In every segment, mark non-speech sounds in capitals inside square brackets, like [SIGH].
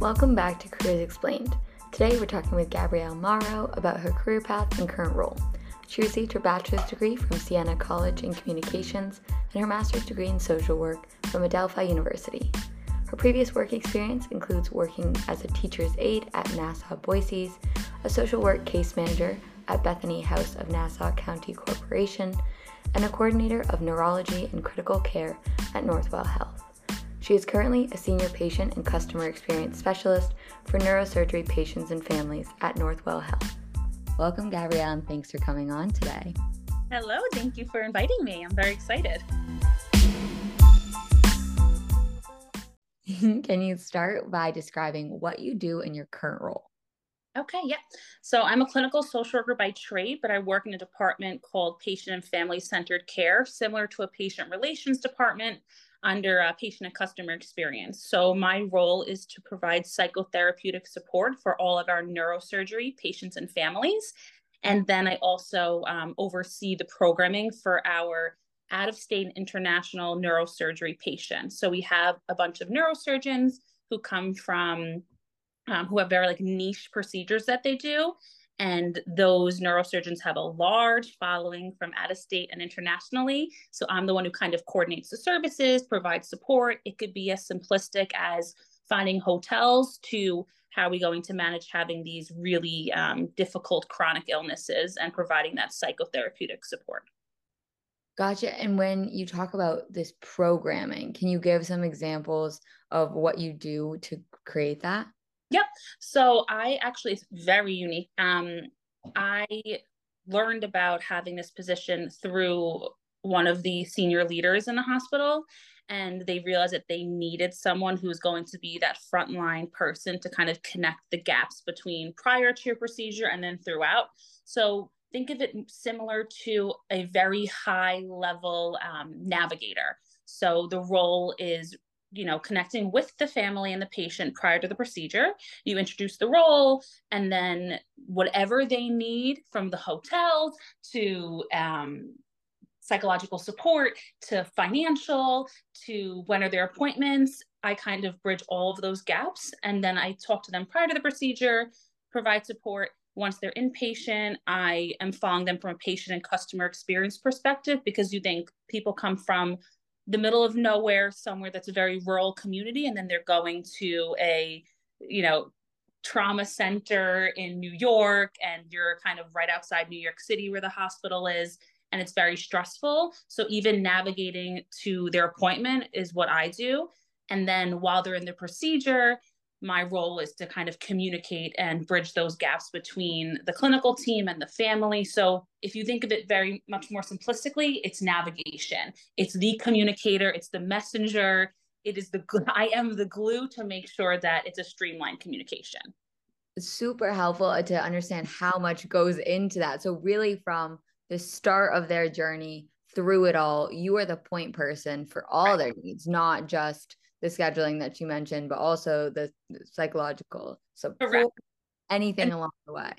Welcome back to Careers Explained. Today we're talking with Gabrielle Mauro about her career path and current role. She received her bachelor's degree from Siena College in Communications and her master's degree in social work from Adelphi University. Her previous work experience includes working as a teacher's aide at Nassau BOCES, a social work case manager at Bethany House of Nassau County Corporation, and a coordinator of neurology and critical care at Northwell Health. She is currently a senior patient and customer experience specialist for neurosurgery patients and families at Northwell Health. Welcome, Gabrielle, and thanks for coming on today. Hello, thank you for inviting me. I'm very excited. [LAUGHS] Can you start by describing what you do in your current role? Okay, yeah. So I'm a clinical social worker by trade, but I work in a department called Patient and Family Centered Care, similar to a patient relations department under a patient and customer experience. So my role is to provide psychotherapeutic support for all of our neurosurgery patients and families. And then I also um, oversee the programming for our out of state international neurosurgery patients. So we have a bunch of neurosurgeons who come from, um, who have very like niche procedures that they do. And those neurosurgeons have a large following from out of state and internationally. So I'm the one who kind of coordinates the services, provides support. It could be as simplistic as finding hotels to how are we going to manage having these really um, difficult chronic illnesses and providing that psychotherapeutic support. Gotcha. And when you talk about this programming, can you give some examples of what you do to create that? Yep. So I actually, it's very unique. Um, I learned about having this position through one of the senior leaders in the hospital and they realized that they needed someone who's going to be that frontline person to kind of connect the gaps between prior to your procedure and then throughout. So think of it similar to a very high level um, navigator. So the role is you know connecting with the family and the patient prior to the procedure. You introduce the role and then whatever they need from the hotel to um, psychological support to financial to when are their appointments i kind of bridge all of those gaps. And then i talk to them prior to the procedure provide support. Once they're inpatient, I am following them from a patient and customer experience perspective because you think people come from the middle of nowhere, somewhere that's a very rural community, and then they're going to a, you know, trauma center in New York, and you're kind of right outside New York City where the hospital is, and it's very stressful. So even navigating to their appointment is what I do. And then while they're in the procedure, my role is to kind of communicate and bridge those gaps between the clinical team and the family. So, if you think of it very much more simplistically, it's navigation, it's the communicator, it's the messenger. It is the I am the glue to make sure that it's a streamlined communication. Super helpful to understand how much goes into that. So, really, from the start of their journey through it all, you are the point person for all their needs, not just the scheduling that you mentioned, but also the psychological support, Correct. anything and, along the way.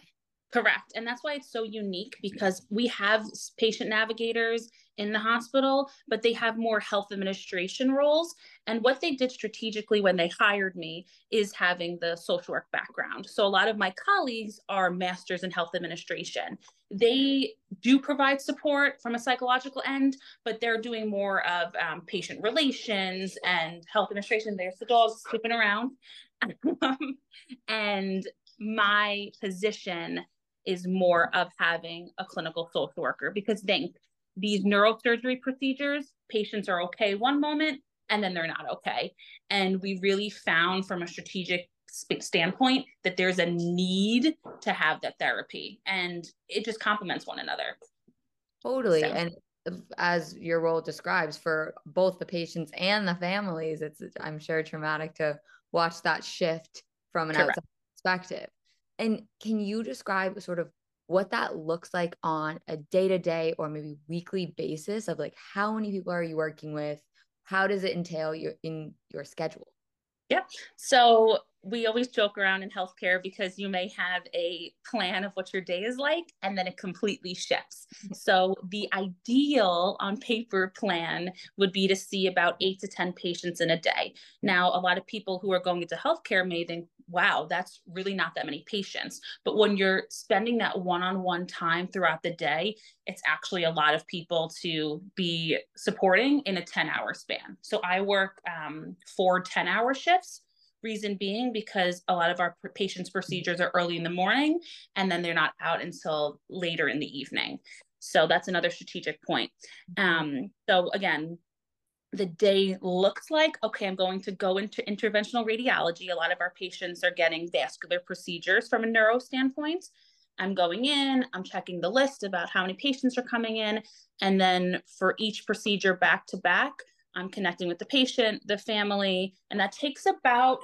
Correct. And that's why it's so unique because we have patient navigators in the hospital, but they have more health administration roles. And what they did strategically when they hired me is having the social work background. So a lot of my colleagues are masters in health administration. They do provide support from a psychological end, but they're doing more of um, patient relations and health administration. There's the dogs skipping around. [LAUGHS] and my position is more of having a clinical social worker because think these neurosurgery procedures, patients are okay one moment and then they're not okay. And we really found from a strategic standpoint that there's a need to have that therapy and it just complements one another. Totally. So. And as your role describes for both the patients and the families, it's I'm sure traumatic to watch that shift from an Correct. outside perspective. And can you describe sort of what that looks like on a day-to-day or maybe weekly basis of like how many people are you working with? How does it entail your in your schedule? Yeah. So we always joke around in healthcare because you may have a plan of what your day is like and then it completely shifts. Mm-hmm. So, the ideal on paper plan would be to see about eight to 10 patients in a day. Mm-hmm. Now, a lot of people who are going into healthcare may think, wow, that's really not that many patients. But when you're spending that one on one time throughout the day, it's actually a lot of people to be supporting in a 10 hour span. So, I work um, four 10 hour shifts Reason being because a lot of our patients' procedures are early in the morning and then they're not out until later in the evening. So that's another strategic point. Um, so again, the day looks like okay, I'm going to go into interventional radiology. A lot of our patients are getting vascular procedures from a neuro standpoint. I'm going in, I'm checking the list about how many patients are coming in. And then for each procedure back to back, I'm connecting with the patient, the family, and that takes about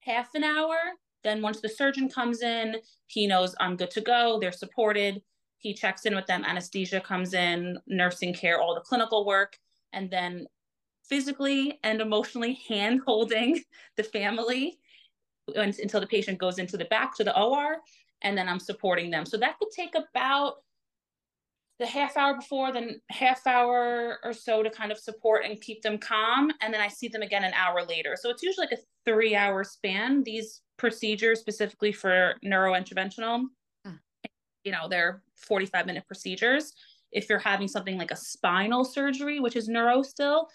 half an hour. Then once the surgeon comes in, he knows I'm good to go, they're supported. He checks in with them, anesthesia comes in, nursing care, all the clinical work, and then physically and emotionally hand holding [LAUGHS] the family until the patient goes into the back to the OR, and then I'm supporting them. So that could take about the half hour before, then half hour or so to kind of support and keep them calm. And then I see them again an hour later. So it's usually like a three hour span. These procedures, specifically for neurointerventional, huh. you know, they're 45 minute procedures. If you're having something like a spinal surgery, which is neuro still,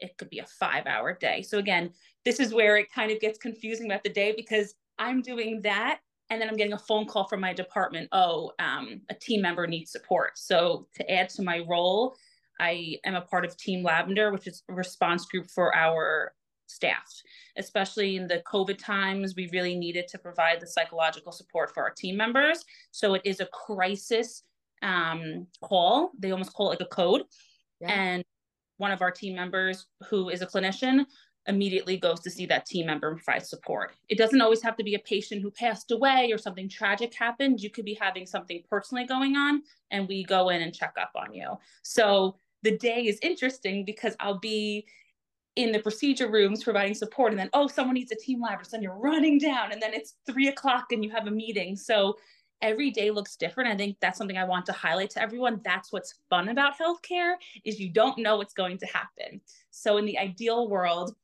it could be a five hour day. So again, this is where it kind of gets confusing about the day because I'm doing that and then I'm getting a phone call from my department. Oh, um, a team member needs support. So to add to my role, I am a part of Team Lavender, which is a response group for our staff. Especially in the COVID times, we really needed to provide the psychological support for our team members. So it is a crisis um, call. They almost call it like a code. Yeah. And one of our team members, who is a clinician, immediately goes to see that team member and provide support. It doesn't always have to be a patient who passed away or something tragic happened. You could be having something personally going on, and we go in and check up on you. So the day is interesting because I'll be in the procedure rooms providing support, and then, oh, someone needs a team lab, so then you're running down, and then it's three o'clock and you have a meeting. So every day looks different. I think that's something I want to highlight to everyone. That's what's fun about healthcare is you don't know what's going to happen. So in the ideal world,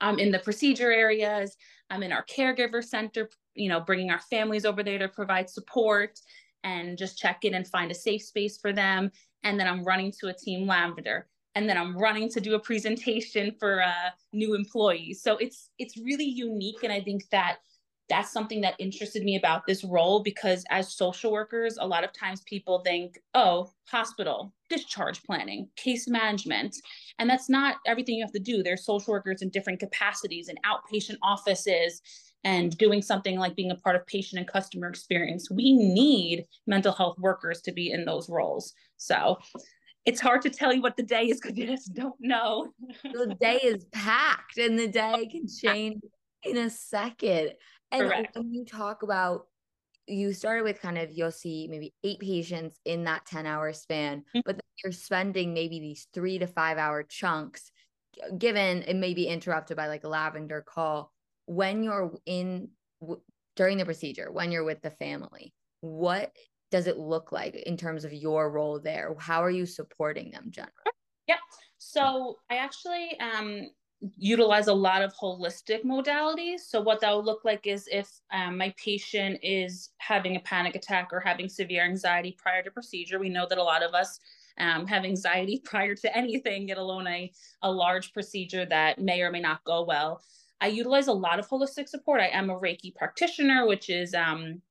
I'm in the procedure areas. I'm in our caregiver center, you know, bringing our families over there to provide support and just check in and find a safe space for them. And then I'm running to a team lavender. And then I'm running to do a presentation for uh, new employees. So it's it's really unique, and I think that that's something that interested me about this role because as social workers a lot of times people think oh hospital discharge planning case management and that's not everything you have to do. There's social workers in different capacities in outpatient offices and doing something like being a part of patient and customer experience. We need mental health workers to be in those roles. So it's hard to tell you what the day is because you just don't know. The day is packed and the [LAUGHS] day can change in a second and Correct. when you talk about you started with kind of you'll see maybe eight patients in that 10 hour span, mm-hmm. but you're spending maybe these three to five hour chunks, given it may be interrupted by like a lavender call. When you're in w- during the procedure, when you're with the family, what does it look like in terms of your role there? How are you supporting them generally? Yeah. So I actually um utilize a lot of holistic modalities. So what that would look like is if um, my patient is having a panic attack or having severe anxiety prior to procedure, we know that a lot of us um, have anxiety [LAUGHS] prior to anything, let alone a, a large procedure that may or may not go well. I utilize a lot of holistic support. I am a Reiki practitioner, which is um,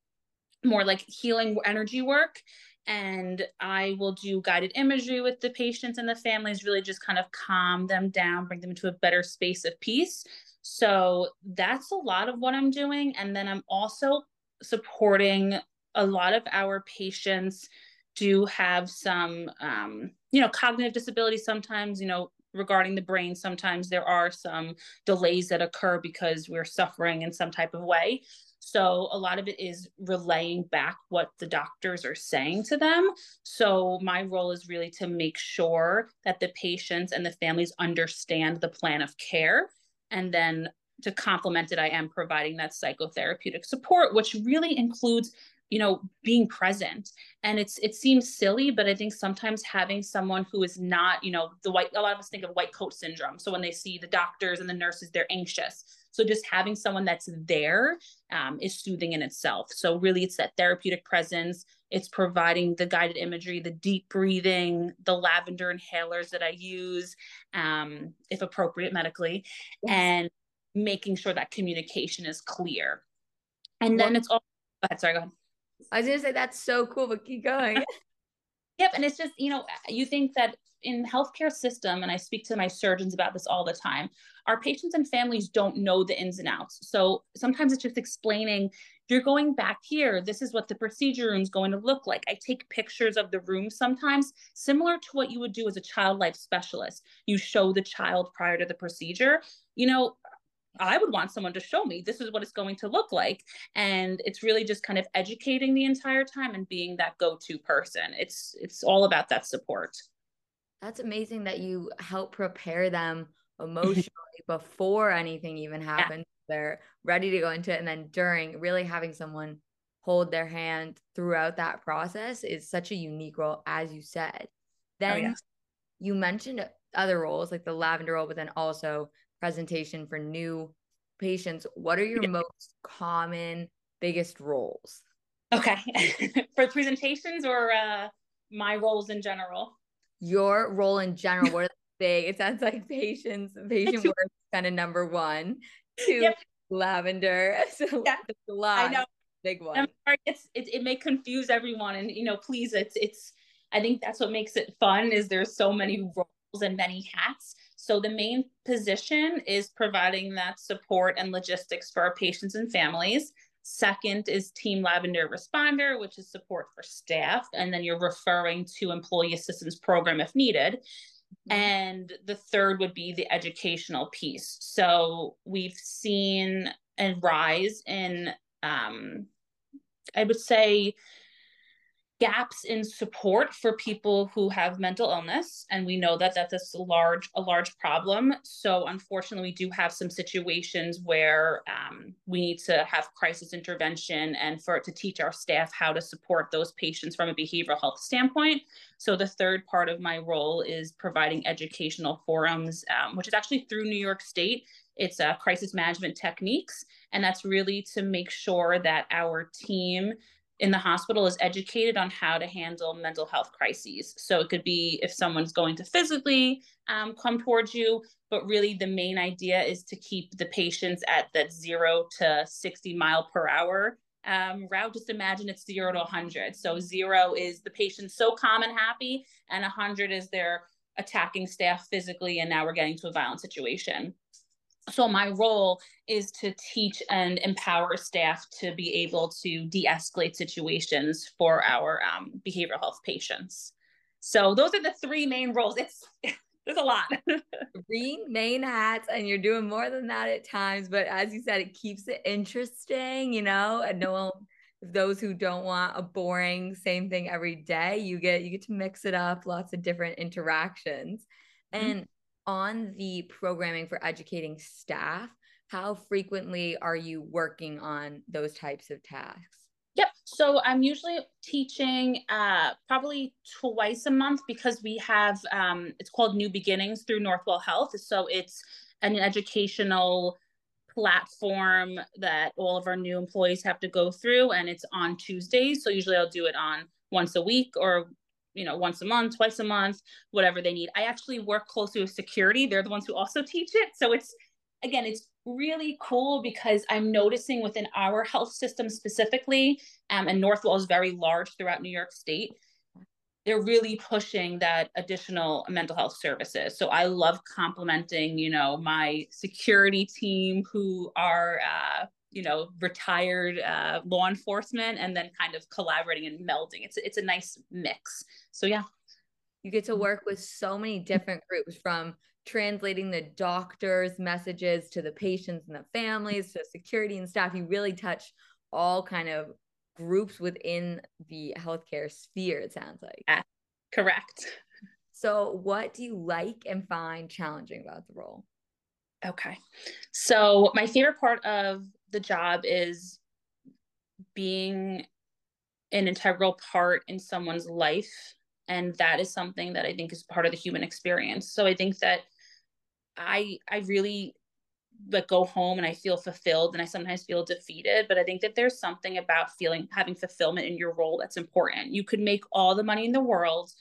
more like healing energy work and I will do guided imagery with the patients and the families, really just kind of calm them down, bring them into a better space of peace. So that's a lot of what I'm doing. And then I'm also supporting a lot of our patients do have some um, you know cognitive disabilities sometimes you know regarding the brain sometimes there are some delays that occur because we're suffering in some type of way so a lot of it is relaying back what the doctors are saying to them. So my role is really to make sure that the patients and the families understand the plan of care. And then to complement it, I am providing that psychotherapeutic support, which really includes you know being present. And it's it seems silly but i think sometimes having someone who is not you know the white a lot of us think of white coat syndrome. So when they see the doctors and the nurses they're anxious so just having someone that's there um, is soothing in itself so really it's that therapeutic presence it's providing the guided imagery the deep breathing the lavender inhalers that i use um, if appropriate medically yes. and making sure that communication is clear and then well, it's all go ahead sorry go ahead I was gonna say that's so cool, but keep going. [LAUGHS] yep, and it's just you know you think that in healthcare system, and I speak to my surgeons about this all the time. Our patients and families don't know the ins and outs, so sometimes it's just explaining. You're going back here. This is what the procedure room is going to look like. I take pictures of the room sometimes, similar to what you would do as a child life specialist. You show the child prior to the procedure. You know, I would want someone to show me this is what it's going to look like. And it's really just kind of educating the entire time and being that go-to person. It's it's all about that support. That's amazing that you help prepare them [LAUGHS] emotionally before anything even happens. Yeah. They're ready to go into it. And then during really having someone hold their hand throughout that process is such a unique role, as you said. Oh, then oh, yeah. you mentioned other roles like the lavender role, but then also presentation for new patients, what are your yeah. most common biggest roles? Okay. [LAUGHS] for presentations or uh, my roles in general? Your role in general. What are the [LAUGHS] big? It sounds like patients, patient work is kind of number one. Two, yep. lavender. [LAUGHS] So yeah. a lot. I know. Big one. I'm sorry, it's, it, it may confuse everyone. And, you know, please, it's, it's, I think that's what makes it fun is there's so many roles and many hats. So the main position is providing that support and logistics for our patients and families. Second is Team Lavender Responder, which is support for staff. And then you're referring to Employee Assistance Program if needed. Mm-hmm. And the third would be the educational piece. So we've seen a rise in, um, I would say, gaps in support for people who have mental illness and we know that that's a large a large problem. So unfortunately we do have some situations where um, we need to have crisis intervention and for to teach our staff how to support those patients from a behavioral health standpoint. So the third part of my role is providing educational forums um, which is actually through new york state. It's uh, crisis management techniques and that's really to make sure that our team in the hospital is educated on how to handle mental health crises. So it could be if someone's going to physically um, come towards you, but really the main idea is to keep the patients at that zero to 60 mile per hour um, route. Just imagine it's zero to 100. So zero is the patient so calm and happy, and 100 is their attacking staff physically, and now we're getting to a violent situation so my role is to teach and empower staff to be able to de-escalate situations for our um, behavioral health patients. So those are the three main roles. It's [LAUGHS] there's a lot. [LAUGHS] Three main hats and you're doing more than that at times but as you said it keeps it interesting you know and no one those who don't want a boring same thing every day you get you get to mix it up lots of different interactions. Mm-hmm. On the programming for educating staff, how frequently are you working on those types of tasks? Yep. So I'm usually teaching uh, probably twice a month because we have um, it's called New Beginnings through Northwell Health. So it's an educational platform that all of our new employees have to go through, and it's on Tuesdays. So usually I'll do it on once a week or you know, once a month, twice a month, whatever they need. I actually work closely with security. They're the ones who also teach it. So it's, again, it's really cool because I'm noticing within our health system specifically, um, and Northwell is very large throughout New York State, they're really pushing that additional mental health services. So I love complementing, you know, my security team who are, uh, you know retired uh, law enforcement and then kind of collaborating and melding. It's it's a nice mix. So yeah. You get to work with so many different groups from translating the doctor's messages to the patients and the families to security and staff. You really touch all kind of groups within the healthcare sphere it sounds like. Yeah, correct. So what do you like and find challenging about the role? Okay. So, my favorite part of the job is being an integral part in someone's life. And that is something that I think is part of the human experience. So, I think that I I really like go home and I feel fulfilled and I sometimes feel defeated. But I think that there's something about feeling having fulfillment in your role that's important. You could make all the money in the world,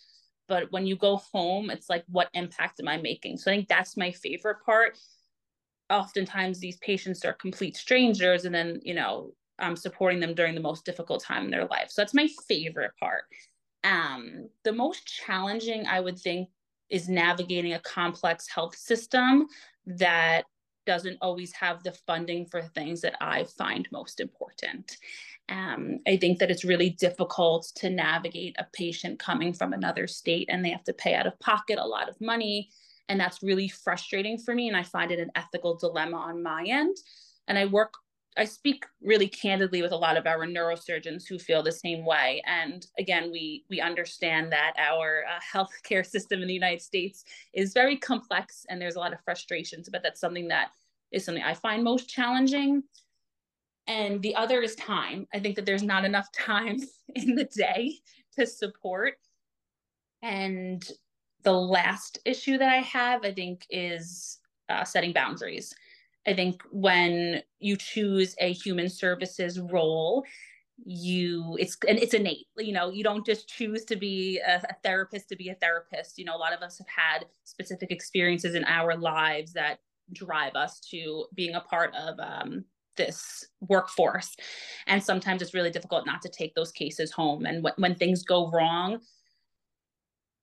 but when you go home, it's like, what impact am I making? So I think that's my favorite part. Oftentimes these patients are complete strangers, and then, you know, I'm supporting them during the most difficult time in their life. So that's my favorite part. Um, the most challenging, I would think, is navigating a complex health system that doesn't always have the funding for things that I find most important. Um, I think that it's really difficult to navigate a patient coming from another state and they have to pay out of pocket a lot of money. And that's really frustrating for me. And I find it an ethical dilemma on my end. And I work I speak really candidly with a lot of our neurosurgeons who feel the same way. And again, we we understand that our uh, healthcare [LAUGHS] system in the United States is very complex, and there's a lot of frustrations. But that's something that is something I find most challenging. And the other is time. I think that there's not enough [LAUGHS] time in the day to support. And the last issue that I have, I think, is uh, setting boundaries. I think when you choose a human services role, you it's and it's innate you know you don't just choose to be a, a, therapist to be a therapist. You know a lot of us have had specific experiences in our lives that drive us to being a part of um, this workforce. And sometimes it's really difficult not to take those cases home. And when things go wrong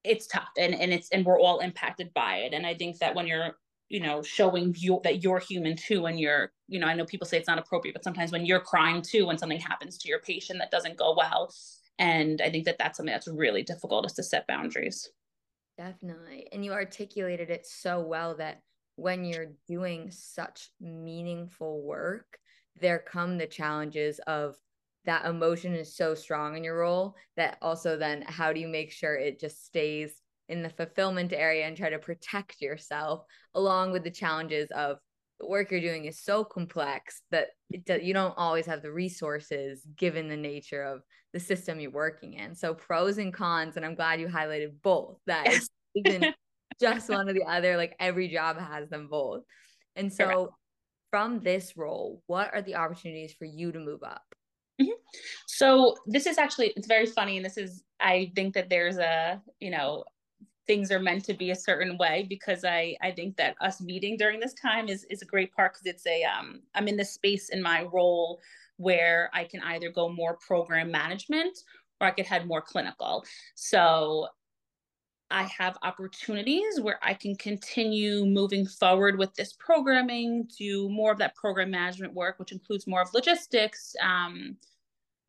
it's tough and, and it's and we're all impacted by it. And i think that when you're you know showing you that you're human too and you're you know i know people say it's not appropriate but sometimes when you're crying too when something happens to your patient that doesn't go well and i think that that's something that's really difficult is to set boundaries. Definitely. And you articulated it so well that when you're doing such meaningful work there come the challenges of that emotion is so strong in your role that also then how do you make sure it just stays in the fulfillment area and try to protect yourself along with the challenges of the work you're doing is so complex that it, you don't always have the resources given the nature of the system you're working in so pros and cons and i'm glad you highlighted both that yes. isn't [LAUGHS] just one or the other like every job has them both and so Correct. from this role what are the opportunities for you to move up mm-hmm. so this is actually it's very funny and this is i think that there's a you know things are meant to be a certain way because I I think that us meeting during this time is is a great part because it's a um I'm in this space in my role where I can either go more program management or I could head more clinical. So I have opportunities where I can continue moving forward with this programming, do more of that program management work, which includes more of logistics, um,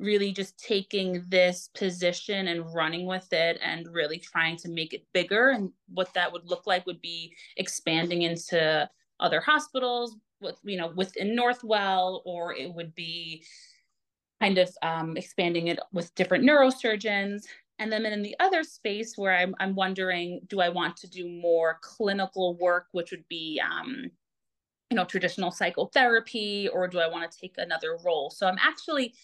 really just taking this position and running with it and really trying to make it bigger. And what that would look like would be expanding into other hospitals with you know within northwell or it would be kind of um, expanding it with different neurosurgeons. And then in the other space where I'm, I'm wondering do i want to do more clinical work which would be um, you know traditional psychotherapy or do i want to take another role? So i'm actually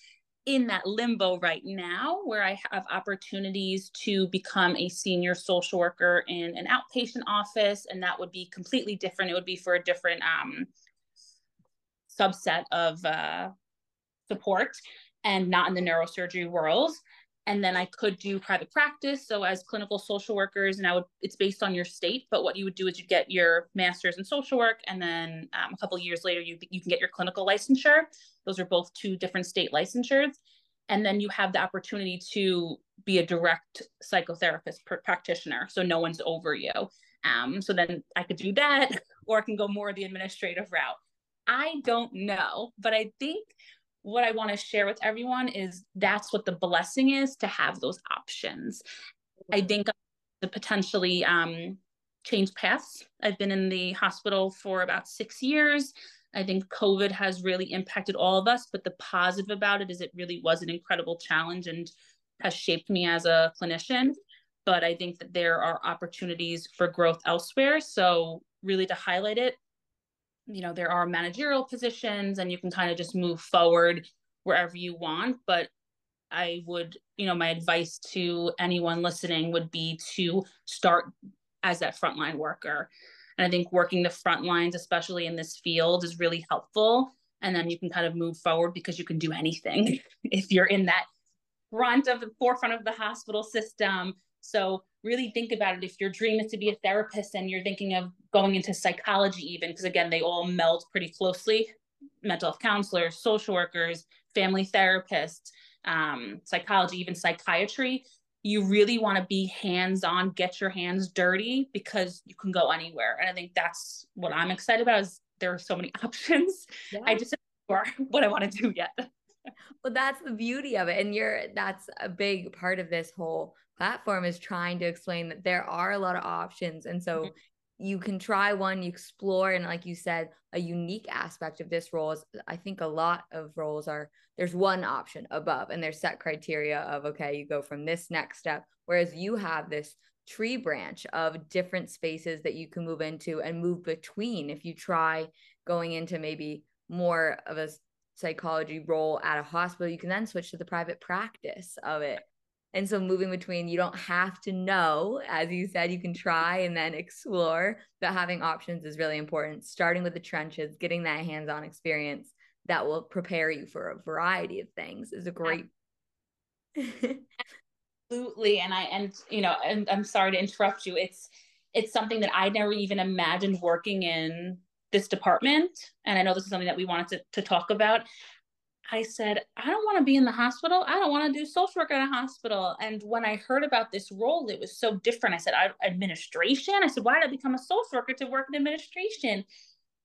in that limbo right now where I have opportunities to become a senior social worker in an outpatient office, and that would be completely different. It would be for a different um, subset of uh, support and not in the neurosurgery world and then I could do private practice. So as clinical social workers, and I would it's based on your state, but what you would do is you get your master's in social work, and then um, a couple years later you you can get your clinical licensure. Those are both two different state licensures, and then you have the opportunity to be a direct psychotherapist pr- practitioner, so no one's over you. Um, so then I could do that, [LAUGHS] or I can go more the administrative route. I don't know, but I think what I want to share with everyone is that's what the blessing is to have those options. I think the potentially um, change paths. I've been in the hospital for about six years. I think COVID has really impacted all of us, but the positive about it is it really was an incredible challenge and has shaped me as a clinician. But I think that there are opportunities for growth elsewhere. So, really, to highlight it, you know, there are managerial positions and you can kind of just move forward wherever you want. But I would, you know, my advice to anyone listening would be to start as that frontline worker. And I think working the front lines, especially in this field, is really helpful. And then you can kind of move forward because you can do anything [LAUGHS] if you're in that front of the forefront of the hospital system. So really think about it. If your dream is to be a therapist and you're thinking of going into psychology, even because again, they all meld pretty closely mental health counselors, social workers, family therapists, um, psychology, even psychiatry. You really want to be hands on, get your hands dirty because you can go anywhere. And I think that's what I'm excited about is there are so many [LAUGHS] options. Yeah. I just don't know [LAUGHS] what I want to do yet. well, that's the beauty of it. And you're that's a big part of this whole platform is trying to explain that there are a lot of options. And so mm-hmm you can try one, you explore, and like you said, a unique aspect of this role is I think a lot of roles are there's one option above and there's set criteria of okay, you go from this next step. Whereas you have this tree branch of different spaces that you can move into and move between if you try going into maybe more of a psychology role at a hospital you can then switch to the private practice of it and so moving between, you don't have to know, as you said, you can try and then explore, but having options is really important. Starting with the trenches, getting that hands on experience that will prepare you for a variety of things is a great. Absolutely. And I, and, you know, and I'm sorry to interrupt you. It's, it's something that I never even imagined working in this department. And I know this is something that we wanted to, to talk about. I said, I don't want to be in the hospital. I don't want to do social work at a hospital. And when I heard about this role, it was so different. I said, I, administration. I said, why did I become a social worker to work in administration?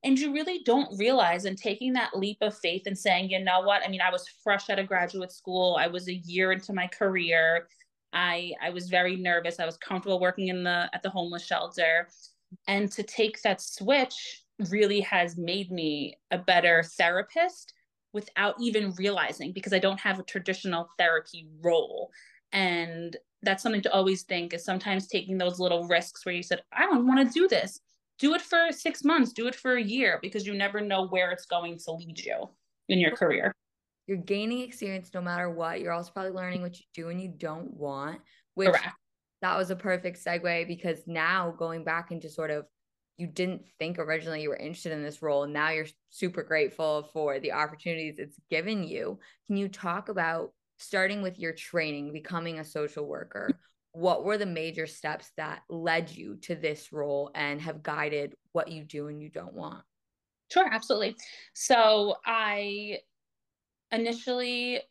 And you really don't realize and taking that leap of faith and saying, you know what? I mean, I was fresh out of graduate school. I was a year into my career. I I was very nervous. I was comfortable working in the at the homeless shelter. And to take that switch really has made me a better therapist without even realizing because I don't have a traditional therapy role. And that's something to always think is sometimes taking those little risks where you said, I don't want to do this. Do it for six months, do it for a year because you never know where it's going to lead you in your career. You're gaining experience no matter what. You're also probably learning what you do and you don't want, which Correct. that was a perfect segue because now going back into sort of you didn't think originally you were interested in this role now you're super grateful for the opportunities it's given you. Can you talk about starting with your training becoming a social worker? What were the major steps that led you to this role and have guided what you do and you don't want? Sure absolutely. So i initially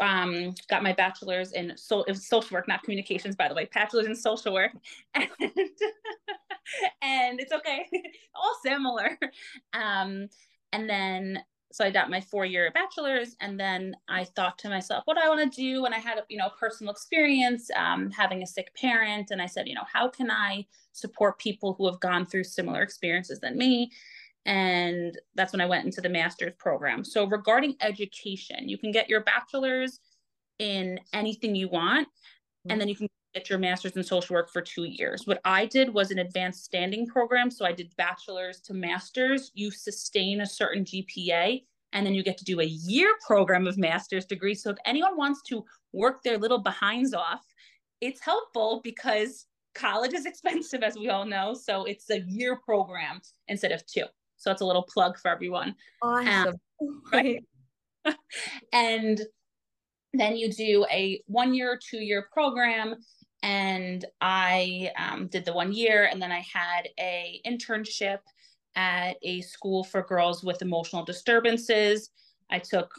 um, got my bachelor's in so social work, not communications, by the way, bachelor's in social work. And [LAUGHS] and it's okay, [LAUGHS] all similar. Um, and then so I got my four year bachelor's, and then I thought to myself, what do I want to do? And I had a you know personal experience um, having a sick parent, and I said, you know, how can I support people who have gone through similar experiences than me? And that's when I went into the master's program. So regarding education, you can get your bachelor's in anything you want, and then you can get your master's in social work for two years. What I did was an advanced standing program. So I did bachelor's to master's. You sustain a certain GPA, and then you get to do a year program of master's degree. So if anyone wants to work their little behinds off, it's helpful because college is [LAUGHS] expensive, as we all know. So it's a year program instead of two. So it's a little plug for everyone. Awesome. Um, right. [LAUGHS] and then you do a one year, two year program and I um, did the one year, and then I had a internship at a school for girls with emotional disturbances. I took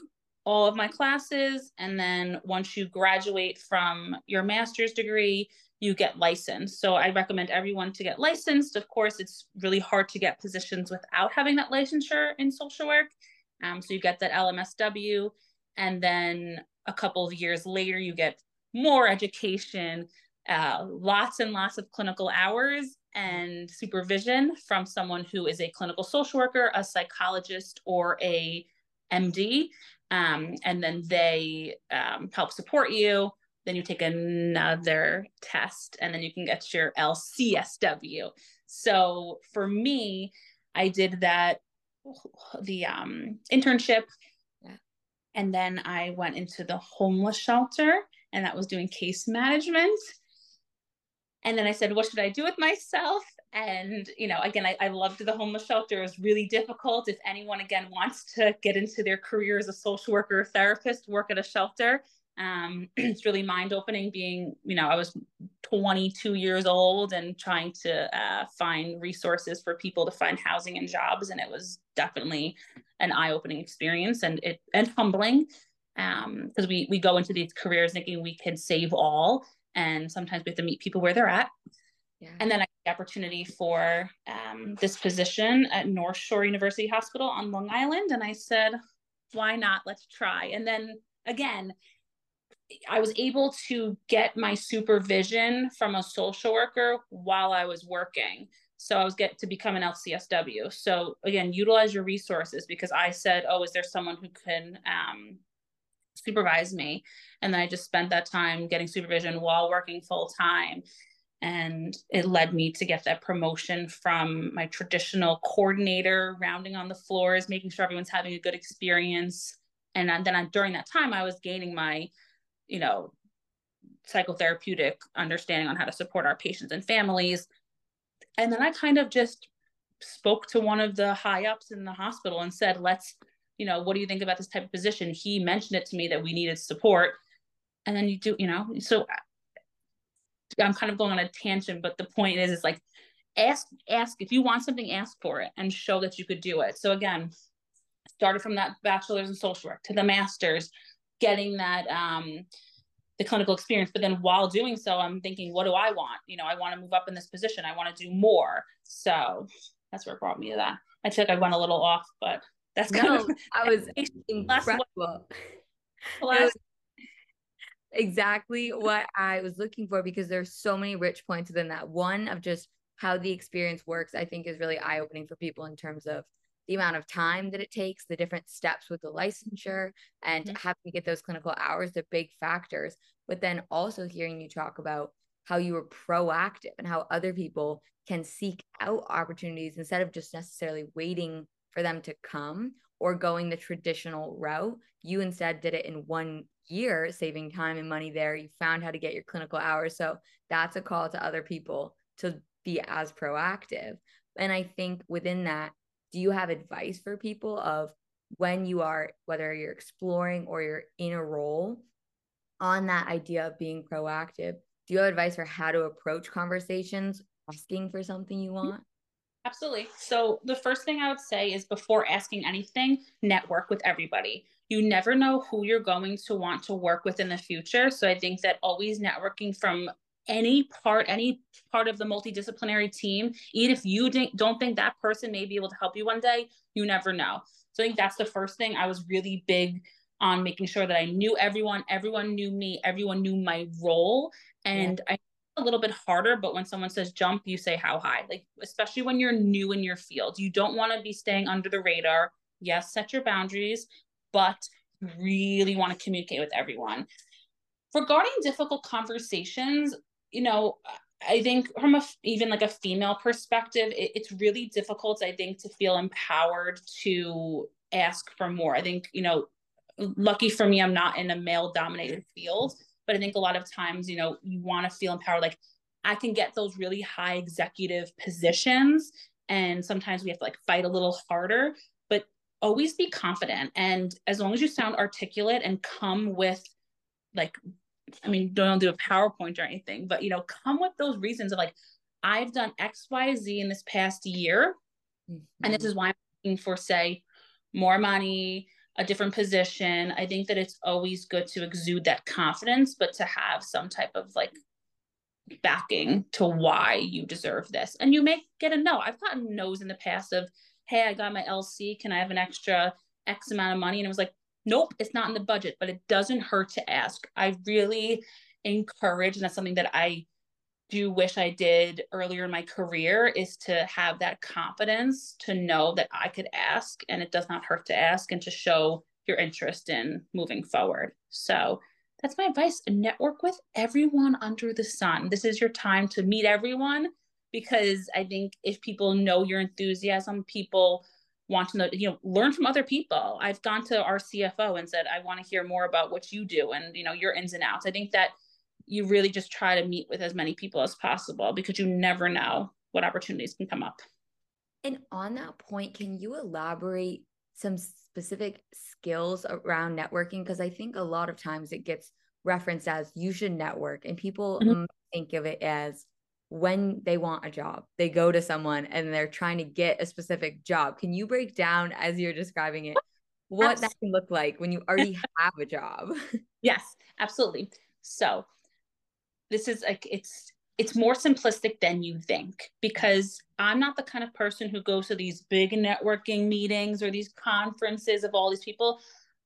all of my classes, and then once you graduate from your master's degree, you get licensed. So I recommend everyone to get licensed. Of course, it's really hard to get positions without having that licensure in social work. Um, so you get that LMSW, and then a couple of years later, you get more education uh, lots and lots of clinical hours and supervision from someone who is a clinical social worker, a psychologist, or a MD. Um, and then they um, help support you. Then you take another test, and then you can get your LCSW. So for me, I did that [SIGHS] the um, internship. Yeah. And then I went into the homeless shelter and that was doing case management. And then I said, what should I do with myself? And, you know, again, I, I loved the homeless shelter. It was really difficult. If anyone, again, wants to get into their career as a social worker or therapist, work at a shelter, um, [CLEARS THROAT] it's really mind opening being, you know, I was 22 years old and trying to uh, find resources for people to find housing and jobs. And it was definitely an eye opening experience and it and humbling because um, we, we go into these careers thinking we can save all. And sometimes we have to meet people where they're at. Yeah. And then I got the opportunity for um, this position at North Shore University Hospital on Long Island. And I said, why not? Let's try. And then again, I was able to get my supervision from a social worker while I was working. So I was get to become an LCSW. So again, utilize your resources because I said, oh, is there someone who can um, supervise me? And then I just spent that time getting supervision while working full time. And it led me to get that promotion from my traditional coordinator, rounding on the floors, making sure everyone's having a good experience. And then during that time, I was gaining my you know, psychotherapeutic understanding on how to support our patients and families. And then I kind of just spoke to one of the high ups in the hospital and said, let's, you know, what do you think about this type of position? He mentioned it to me that we needed support. And then you do, you know, so I'm kind of going on a tangent, but the point is, is like, ask, ask if you want something, ask for it and show that you could do it. So again, started from that bachelor's in social work to the master's getting that um, the clinical experience. But then while doing so, I'm thinking, what do I want? You know, I want to move up in this position. I want to do more. So that's what brought me to that. I feel like I went a little off, but that's kind no, of [LAUGHS] I was incredible. Was exactly what I was looking for because there's so many rich points within that. One of just how the experience works, I think is really eye opening for people in terms of the amount of time that it takes, the different steps with the licensure, and mm-hmm. having to get those clinical hours, the big factors. But then also hearing you talk about how you were proactive and how other people can seek out opportunities instead of just necessarily waiting for them to come or going the traditional route. You instead did it in one year, saving time and money there. You found how to get your clinical hours. So that's a call to other people to be as proactive. And I think within that, do you have advice for people of when you are whether you're exploring or you're in a role on that idea of being proactive? Do you have advice for how to approach conversations asking for something you mm-hmm. want? Absolutely. So the first thing i would say is before asking anything network with everybody. You never know who you're going to want to work with in the future. So i think that always networking from any part any part of the multidisciplinary team even if you don't think that person may be able to help you one day you never know. So i think that's the first thing i was really big on making sure that i knew everyone everyone knew me everyone knew my role. And yeah. i a little bit harder but when someone says jump you say how high like especially when you're new in your field. You don't want to be staying under the radar. Yes set your boundaries but really want to communicate with everyone. Regarding difficult conversations you know, I think from a even like a female perspective, it, it's really difficult. I think to feel empowered to ask for more. I think you know, lucky for me, I'm not in a male dominated field, but I think a lot of times, you know, you want to feel empowered. Like I can get those really high executive positions, and sometimes we have to like fight a little harder. But always be confident, and as long as you sound articulate and come with like I mean, don't do a PowerPoint or anything, but you know, come with those reasons of like, I've done X, Y, Z in this past year. Mm-hmm. And this mm-hmm. is why I'm looking for, say, more money, a different position. I think that it's always good to exude that confidence, but to have some type of like backing to why you deserve this. And you may get a no. I've gotten no's in the past of, hey, I got my LC. Can I have an extra X amount of money? And it was like, nope, it's not in the budget, but it doesn't hurt to ask. I really encourage, and that's something that I do wish I did earlier in my career is to have that confidence to know that I could ask and it does not hurt to ask and to show your interest in moving forward. So that's my advice. Network with everyone under the sun. This is your time to meet everyone because I think if people know your enthusiasm, people want to know, you know, learn from other people. I've gone to our CFO and said, I want to hear more about what you do and, you know, your ins and outs. I think that you really just try to meet with as many people as possible because you never know what opportunities can come up. And on that point, can you elaborate some specific skills around networking? Because I think a lot of times it gets referenced as you should network, and people mm-hmm. think of it as when they want a job, they go to someone and they're trying to get a specific job. Can you break down as you're describing it what absolutely. that can look like when you already [LAUGHS] have a job? [LAUGHS] Yes, absolutely. So this is like it's it's more simplistic than you think because I'm not the kind of person who goes to these big networking meetings or these conferences of all these people.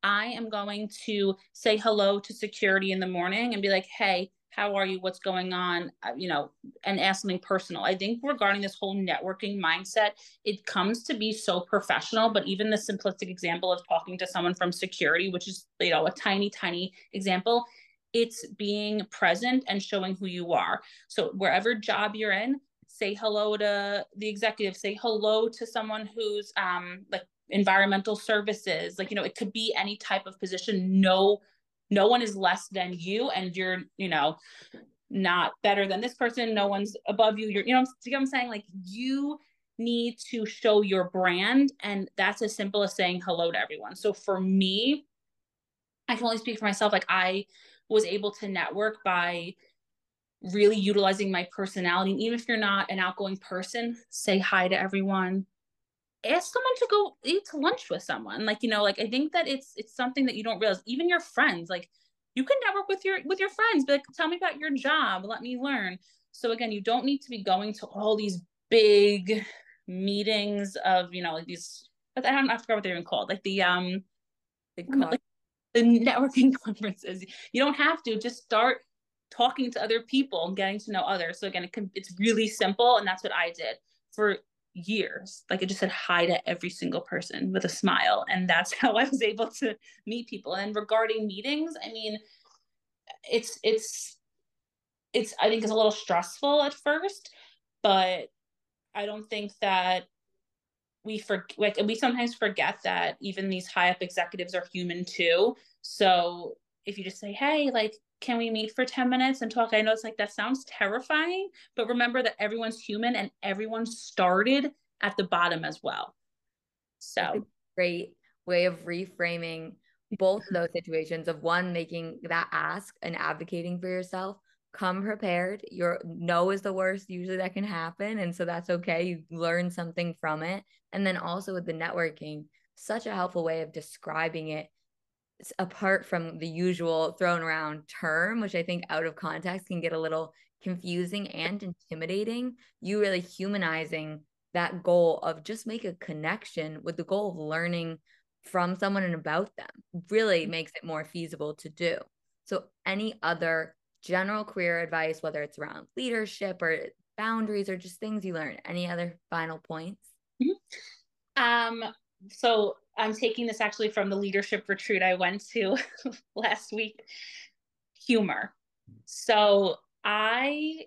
I am going to say hello to security in the morning and be like, hey, how are you what's going on uh, you know and ask something personal. I think regarding this whole networking mindset it comes to be so professional but even the simplistic example of talking to someone from security which is you know a tiny tiny example it's being present and showing who you are. So wherever job you're in say hello to the executive say hello to someone who's um like environmental services like you know it could be any type of position no no one is less than you and you're you know not better than this person. No one's above you. You're you know, you know what i'm saying? Like you need to show your brand and that's as simple as saying hello to everyone. So for me i can only speak for myself. Like i was able to network by really utilizing my personality. And even if you're not an outgoing person say hi to everyone ask someone to go eat to lunch with someone like you know like i think that it's it's something that you don't realize. Even your friends like you can network with your with your friends be like tell me about your job. Let me learn. So again you don't need to be going to all these big meetings of you know like these but i don't I forget what they're even called like the um the, like, [LAUGHS] the networking [LAUGHS] conferences. You don't have to just start talking to other people and getting to know others. So again it can, it's really simple and that's what i did. For years. Like I just said hi to every single person with a smile. And that's [LAUGHS] how I was able to meet people. And regarding meetings, I mean, it's it's it's I think it's a little stressful at first, but I don't think that we for like we sometimes forget that even these high up executives are human too. So if you just say, hey, like can we meet for 10 minutes and talk? I know it's like that sounds terrifying, but remember that everyone's human and everyone started at the bottom as well. So great way of reframing both of those situations of one making that ask and advocating for yourself come prepared your no is the worst usually that can happen and so that's okay you learn something from it and then also with the networking such a helpful way of describing it apart from the usual thrown around term, which I think out of context can get a little confusing and intimidating, you really humanizing that goal of just make a connection with the goal of learning from someone and about them really mm-hmm. makes it more feasible to do. So, any other general career advice, whether it's around leadership or boundaries or just things you learn, any other final points? Mm-hmm. Um, so I'm taking this actually from the leadership retreat I went to [LAUGHS] last week. Humor. So I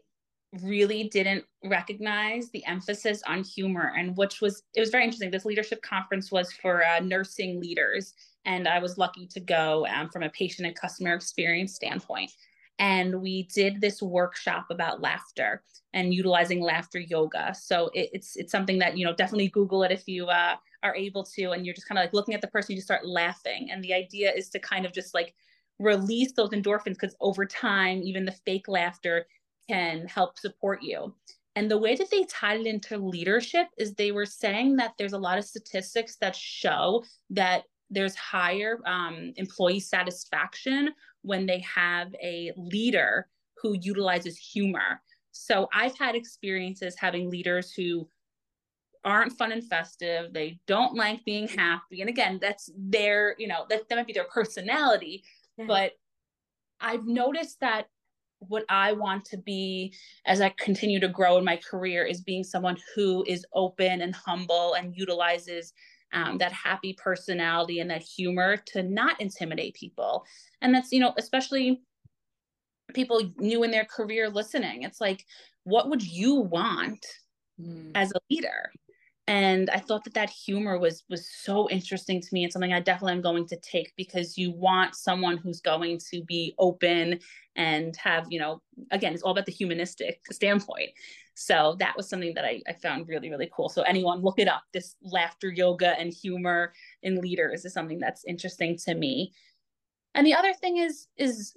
really didn't recognize the emphasis on humor and which was it was very interesting this leadership conference was for uh, nursing leaders and i was lucky to go um, from a patient and customer experience standpoint and we did this workshop about laughter and utilizing laughter yoga. So it, it's it's something that you know definitely google it if you uh, are able to and you're just kind of like looking at the person you just start laughing. And the idea is to kind of just like release those endorphins because over time even the fake laughter can help support you. And the way that they tied it into leadership is they were saying that there's a lot of statistics that show that there's higher um, employee satisfaction when they have a leader who utilizes humor. So I've had experiences having leaders who aren't fun and festive. They don't like being happy. And again, that's their, you know, that, that might be their personality. Yeah. But I've noticed that what I want to be as I continue to grow in my career is being someone who is open and humble and utilizes um, that happy personality and that humor to not intimidate people. And that's, you know, especially people new in their career listening. It's like, what would you want mm. as a leader? And i thought that that humor was was so interesting to me and something i definitely am going to take because you want someone who's going to be open and have you know again it's all about the humanistic standpoint. So that was something that I, I found really really cool. So anyone look it up. This laughter yoga and humor in leaders is something that's interesting to me. And the other thing is is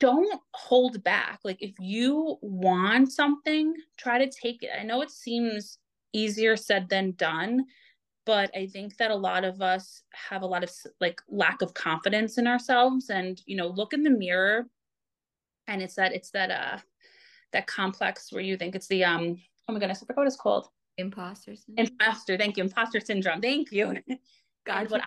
don't hold back. Like if you want something try to take it. I know it seems easier said than done but i think that a lot of us have a lot of like lack of confidence in ourselves and you know look in the mirror and it's that it's that uh that complex where you think it's the um oh my goodness i forgot what it's called imposter syndrome. imposter thank you imposter syndrome thank you [LAUGHS] God, what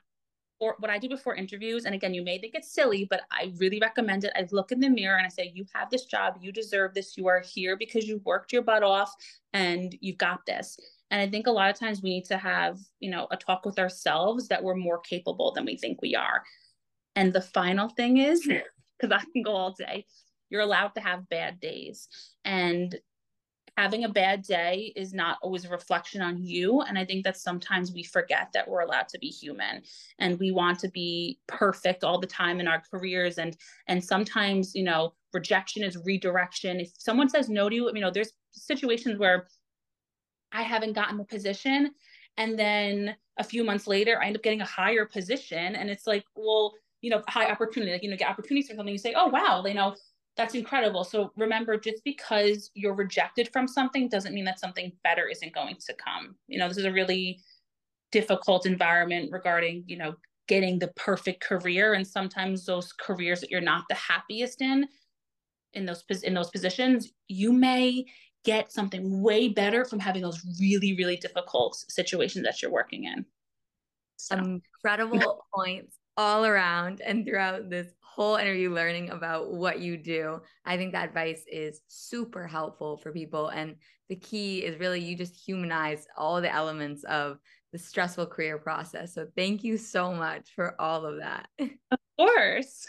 or what I do before interviews, and again, you may think it's silly, but I really recommend it. I look in the mirror and I say, You have this job, you deserve this, you are here because you worked your butt off and you've got this. And I think a lot of times we need to have, you know, a talk with ourselves that we're more capable than we think we are. And the final thing is, because [LAUGHS] I can go all day, you're allowed to have bad days. And having a bad day is not always a reflection on you. And I think that sometimes we forget that we're allowed to be human and we want to be perfect all the time in our careers. And and sometimes, you know, rejection is redirection. If someone says no to you, you know, there's situations where I haven't gotten the position. And then a few months later, I end up getting a higher position. And it's like, well, you know, high opportunity, like, you know, get opportunities for something. You say, oh, wow, you know, that's incredible. So remember, just because you're rejected from something doesn't mean that something better isn't going to come. You know, this is a really difficult environment regarding, you know, getting the perfect career. And sometimes those careers that you're not the happiest in, in those in those positions, you may get something way better from having those really, really difficult situations that you're working in. So. Incredible [LAUGHS] points all around and throughout this whole interview learning about what you do. I think that advice is super helpful for people. And the key is really you just humanize all the elements of the stressful career process. So thank you so much for all of that. Of course.